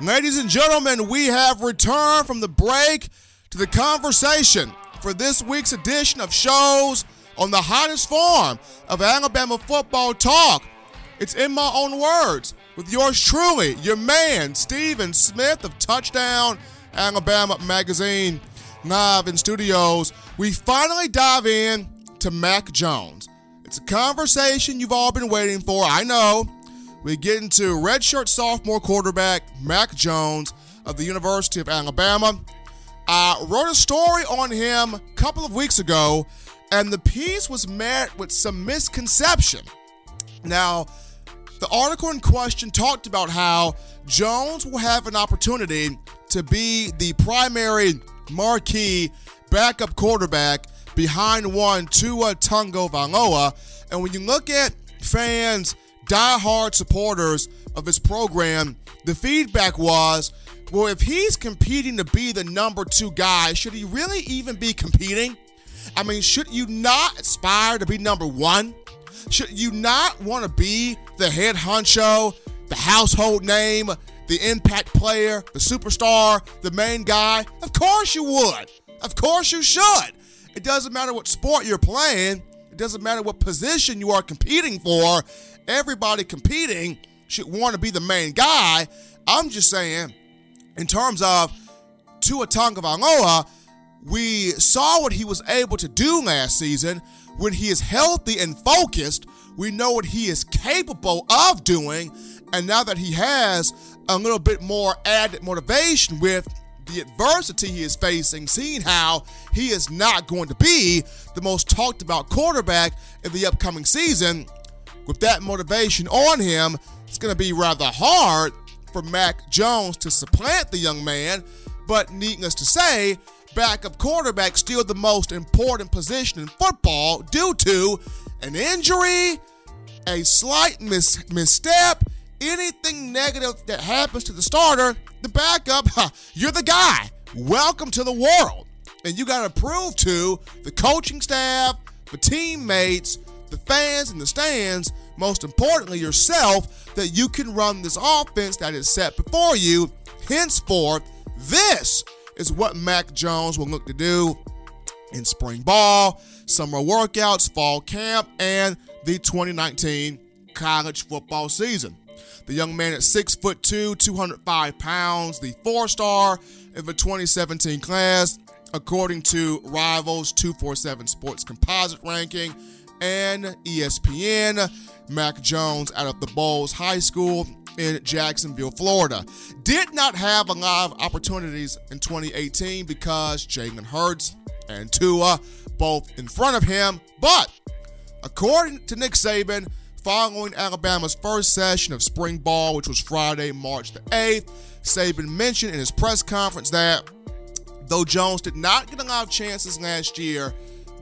Ladies and gentlemen, we have returned from the break to the conversation for this week's edition of shows on the hottest form of Alabama football talk. It's in my own words with yours truly, your man, Stephen Smith of Touchdown Alabama Magazine, live in studios. We finally dive in to Mac Jones. It's a conversation you've all been waiting for, I know. We get into redshirt sophomore quarterback Mac Jones of the University of Alabama. I wrote a story on him a couple of weeks ago, and the piece was met with some misconception. Now, the article in question talked about how Jones will have an opportunity to be the primary marquee backup quarterback behind one Tua Tagovailoa. And when you look at fans die-hard supporters of his program, the feedback was, well, if he's competing to be the number two guy, should he really even be competing? I mean, should you not aspire to be number one? Should you not want to be the head honcho, the household name, the impact player, the superstar, the main guy? Of course you would. Of course you should. It doesn't matter what sport you're playing, it doesn't matter what position you are competing for everybody competing should want to be the main guy. I'm just saying, in terms of Tua Tagovailoa, we saw what he was able to do last season. When he is healthy and focused, we know what he is capable of doing. And now that he has a little bit more added motivation with the adversity he is facing, seeing how he is not going to be the most talked about quarterback in the upcoming season, with that motivation on him, it's going to be rather hard for Mac Jones to supplant the young man. But needless to say, backup quarterback still the most important position in football due to an injury, a slight mis- misstep, anything negative that happens to the starter, the backup, you're the guy. Welcome to the world. And you got to prove to the coaching staff, the teammates, the fans in the stands, most importantly yourself, that you can run this offense that is set before you. Henceforth, this is what Mac Jones will look to do in spring ball, summer workouts, fall camp, and the 2019 college football season. The young man at six foot two, 205 pounds, the four-star of the 2017 class, according to Rivals 247 Sports Composite ranking and ESPN. Mac Jones out of the Bolles High School in Jacksonville, Florida. Did not have a lot of opportunities in 2018 because Jalen Hurts and Tua both in front of him. But according to Nick Saban, following Alabama's first session of spring ball, which was Friday, March the 8th, Saban mentioned in his press conference that though Jones did not get a lot of chances last year,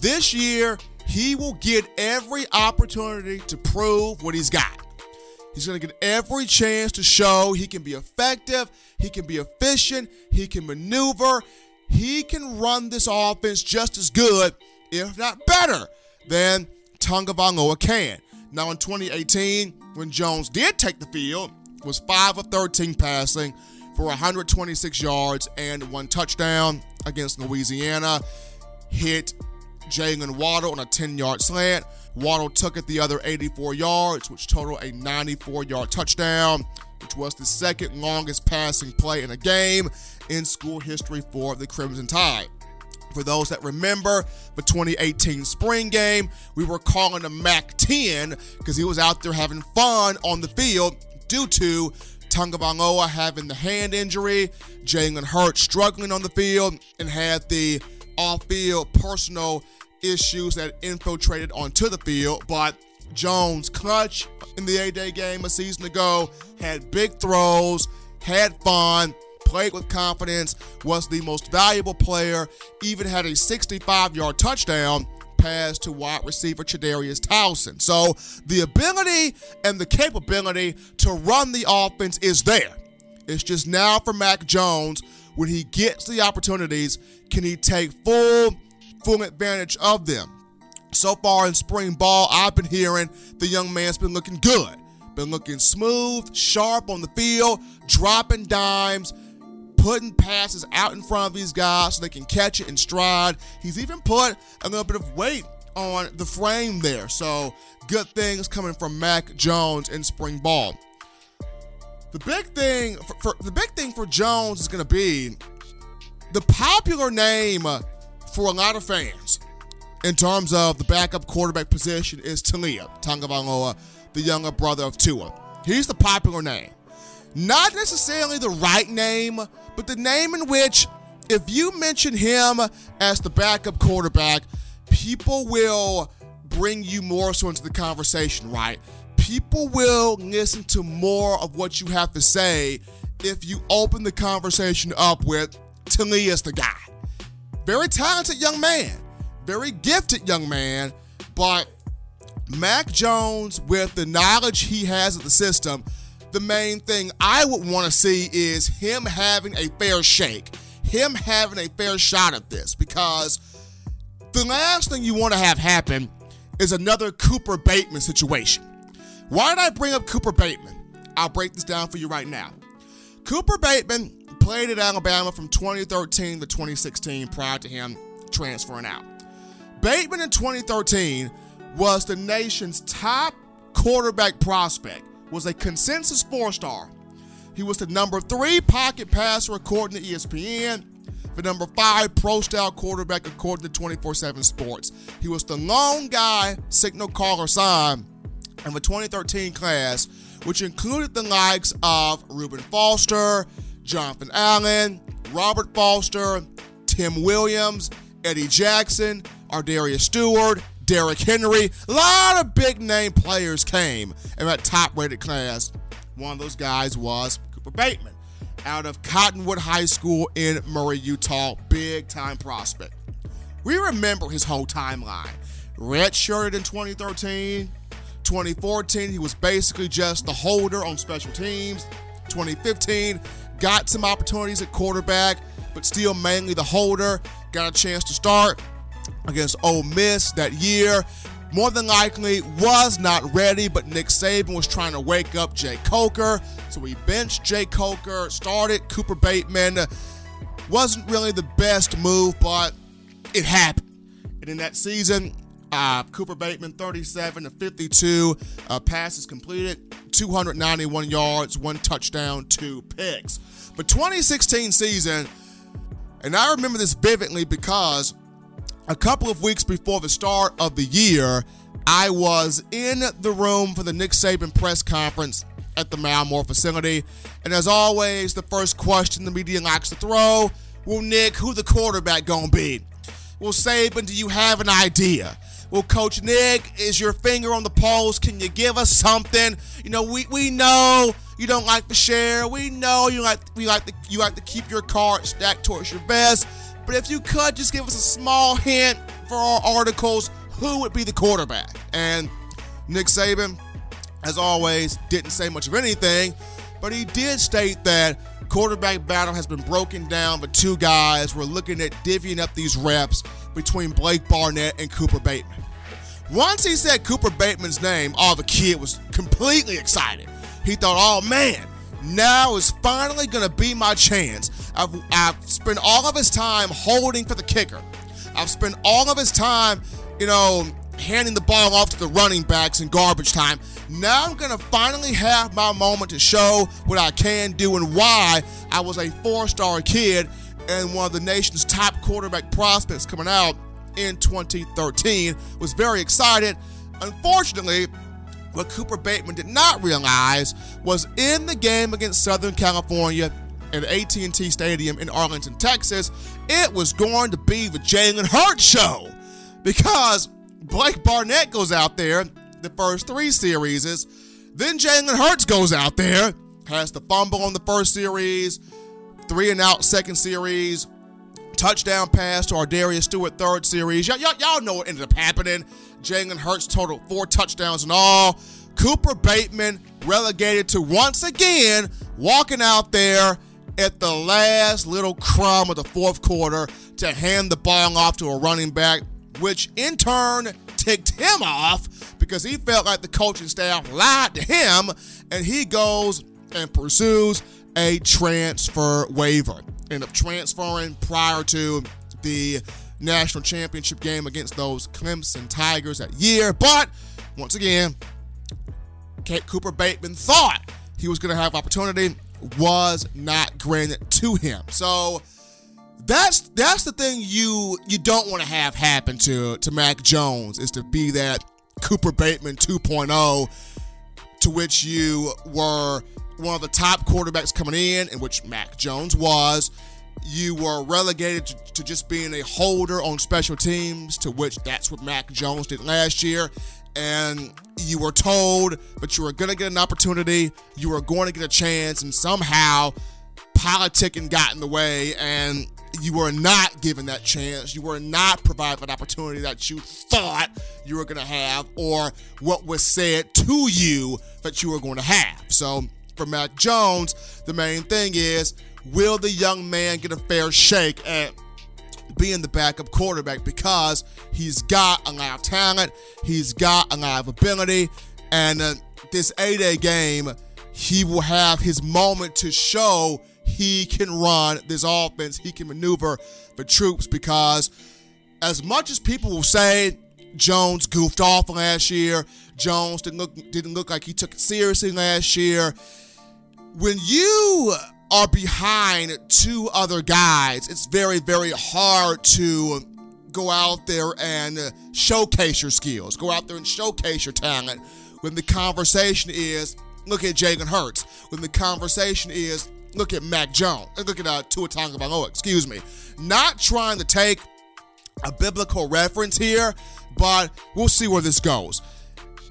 this year he will get every opportunity to prove what he's got. He's going to get every chance to show he can be effective, he can be efficient, he can maneuver, he can run this offense just as good, if not better, than Tagovailoa can. Now in 2018, when Jones did take the field, was 5 of 13 passing for 126 yards and one touchdown against Louisiana. Hit Jaylen Waddle on a 10 yard slant. Waddle took it the other 84 yards, which totaled a 94 yard touchdown, which was the second longest passing play in a game in school history for the Crimson Tide. For those that remember the 2018 spring game, we were calling him Mac 10 because he was out there having fun on the field due to Tagovailoa having the hand injury, Jalen Hurts struggling on the field, and had the off-field personal issues that infiltrated onto the field, but Jones clutch in the A-Day game a season ago, had big throws, had fun, played with confidence, was the most valuable player, even had a 65-yard touchdown pass to wide receiver Chadarius Townsend. So the ability and the capability to run the offense is there. It's just now for Mac Jones, when he gets the opportunities, can he take full full advantage of them. So far in spring ball, I've been hearing the young man's been looking good, been looking smooth, sharp on the field, dropping dimes, putting passes out in front of these guys so they can catch it in stride. He's even put a little bit of weight on the frame there. So good things coming from Mac Jones in spring ball. The big thing for, for the big thing for Jones is going to be the popular name uh, for a lot of fans in terms of the backup quarterback position is Taulia Tagovailoa, the younger brother of Tua. He's the popular name. Not necessarily the right name, but the name in which, if you mention him as the backup quarterback, people will bring you more so into the conversation, right? People will listen to more of what you have to say if you open the conversation up with Taulia's the guy. Very talented young man, very gifted young man, but Mac Jones, with the knowledge he has of the system, the main thing I would want to see is him having a fair shake, him having a fair shot at this, because the last thing you want to have happen is another Cooper Bateman situation. Why did I bring up Cooper Bateman? I'll break this down for you right now. Cooper Bateman played at Alabama from 2013 to 2016 prior to him transferring out. Bateman in 2013 was the nation's top quarterback prospect, was a consensus four-star. He was the number three pocket passer according to ESPN, the number five pro style quarterback according to 24 7 Sports. He was the lone guy signal caller sign in the 2013 class, which included the likes of Reuben Foster, Jonathan Allen, Robert Foster, Tim Williams, Eddie Jackson, Ardarius Stewart, Derrick Henry. A lot of big name players came in that top rated class. One of those guys was Cooper Bateman out of Cottonwood High School in Murray, Utah. Big time prospect. We remember his whole timeline. Redshirted in 2013. 2014, he was basically just the holder on special teams. 2015, got some opportunities at quarterback, but still mainly the holder. Got a chance to start against Ole Miss that year. More than likely was not ready, but Nick Saban was trying to wake up Jake Coker. So we benched Jake Coker, started Cooper Bateman. Wasn't really the best move, but it happened. And in that season, uh, Cooper Bateman, 37 to 52 uh, passes completed, 291 yards, one touchdown, two picks. But 2016 season, and I remember this vividly because a couple of weeks before the start of the year, I was in the room for the Nick Saban press conference at the Mal Moore facility. And as always, the first question the media likes to throw well, Nick, who the quarterback gonna be? Well, Saban, do you have an idea? Well, Coach Nick, is your finger on the pulse? Can you give us something? You know, we, we know you don't like to share. We know you like we like to you like to keep your cards stacked towards your best. But if you could just give us a small hint for our articles, who would be the quarterback? And Nick Saban, as always, didn't say much of anything, but he did state that quarterback battle has been broken down, but two guys were looking at divvying up these reps between Blake Barnett and Cooper Bateman. Once he said Cooper Bateman's name, all oh, the kid was completely excited. He thought, oh man, now is finally going to be my chance. I've, I've spent all of his time holding for the kicker. I've spent all of his time, you know, handing the ball off to the running backs in garbage time. Now I'm going to finally have my moment to show what I can do and why I was a four star kid and one of the nation's top quarterback prospects coming out in 2013. Was very excited. Unfortunately, what Cooper Bateman did not realize was in the game against Southern California at AT&T Stadium in Arlington, Texas, it was going to be the Jalen Hurts show because Blake Barnett goes out there the first three series. Then Jalen Hurts goes out there, has the fumble on the first series, three and out second series, touchdown pass to Ardarius Stewart third series. Y- y- y'all know what ended up happening. Jalen Hurts totaled four touchdowns in all. Cooper Bateman relegated to once again walking out there at the last little crumb of the fourth quarter to hand the ball off to a running back, which in turn ticked him off because he felt like the coaching staff lied to him and he goes and pursues a transfer waiver. End up transferring prior to the national championship game against those Clemson Tigers that year. But once again, Kate Cooper Bateman thought he was going to have opportunity, was not granted to him. So that's that's the thing you you don't want to have happen to to Mac Jones is to be that Cooper Bateman 2.0 to which you were one of the top quarterbacks coming in, in which Mac Jones was. You were relegated to, to, just being a holder on special teams, to which that's what Mac Jones did last year. And you were told that you were going to get an opportunity, you were going to get a chance, and somehow politicking got in the way, and you were not given that chance. You were not provided an opportunity that you thought you were going to have, or what was said to you that you were going to have. So, for Mac Jones, the main thing is will the young man get a fair shake at being the backup quarterback because he's got a lot of talent, he's got a lot of ability, and uh, this A Day game, he will have his moment to show he can run this offense, he can maneuver the troops because as much as people will say Jones goofed off last year, Jones didn't look didn't look like he took it seriously last year. When you are behind two other guys, it's very very hard to go out there and showcase your skills, go out there and showcase your talent. When the conversation is, look at Jalen Hurts. When the conversation is, look at Mac Jones. Look at uh, Tua Tagovailoa, excuse me. Not trying to take a biblical reference here, but we'll see where this goes.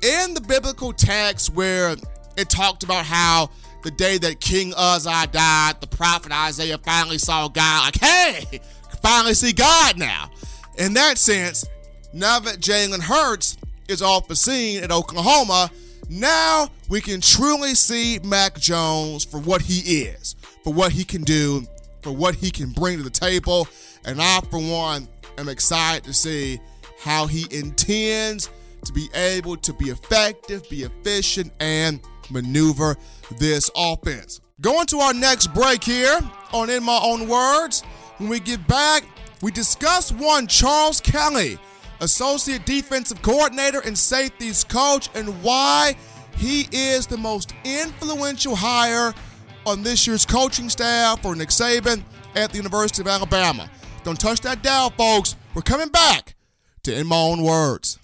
In the biblical text where it talked about how the day that King Uzziah died, the prophet Isaiah finally saw God, like, hey, finally see God now. In that sense, now that Jalen Hurts is off the scene at Oklahoma, now we can truly see Mac Jones for what he is, for what he can do, for what he can bring to the table. And I, for one, am excited to see how he intends to be able to be effective, be efficient, and maneuver this offense. Going to our next break here on In My Own Words. When we get back, we discuss one Charles Kelly associate defensive coordinator and safeties coach, and why he is the most influential hire on this year's coaching staff for Nick Saban at the University of Alabama. Don't touch that dial, folks. We're coming back to In My Own Words.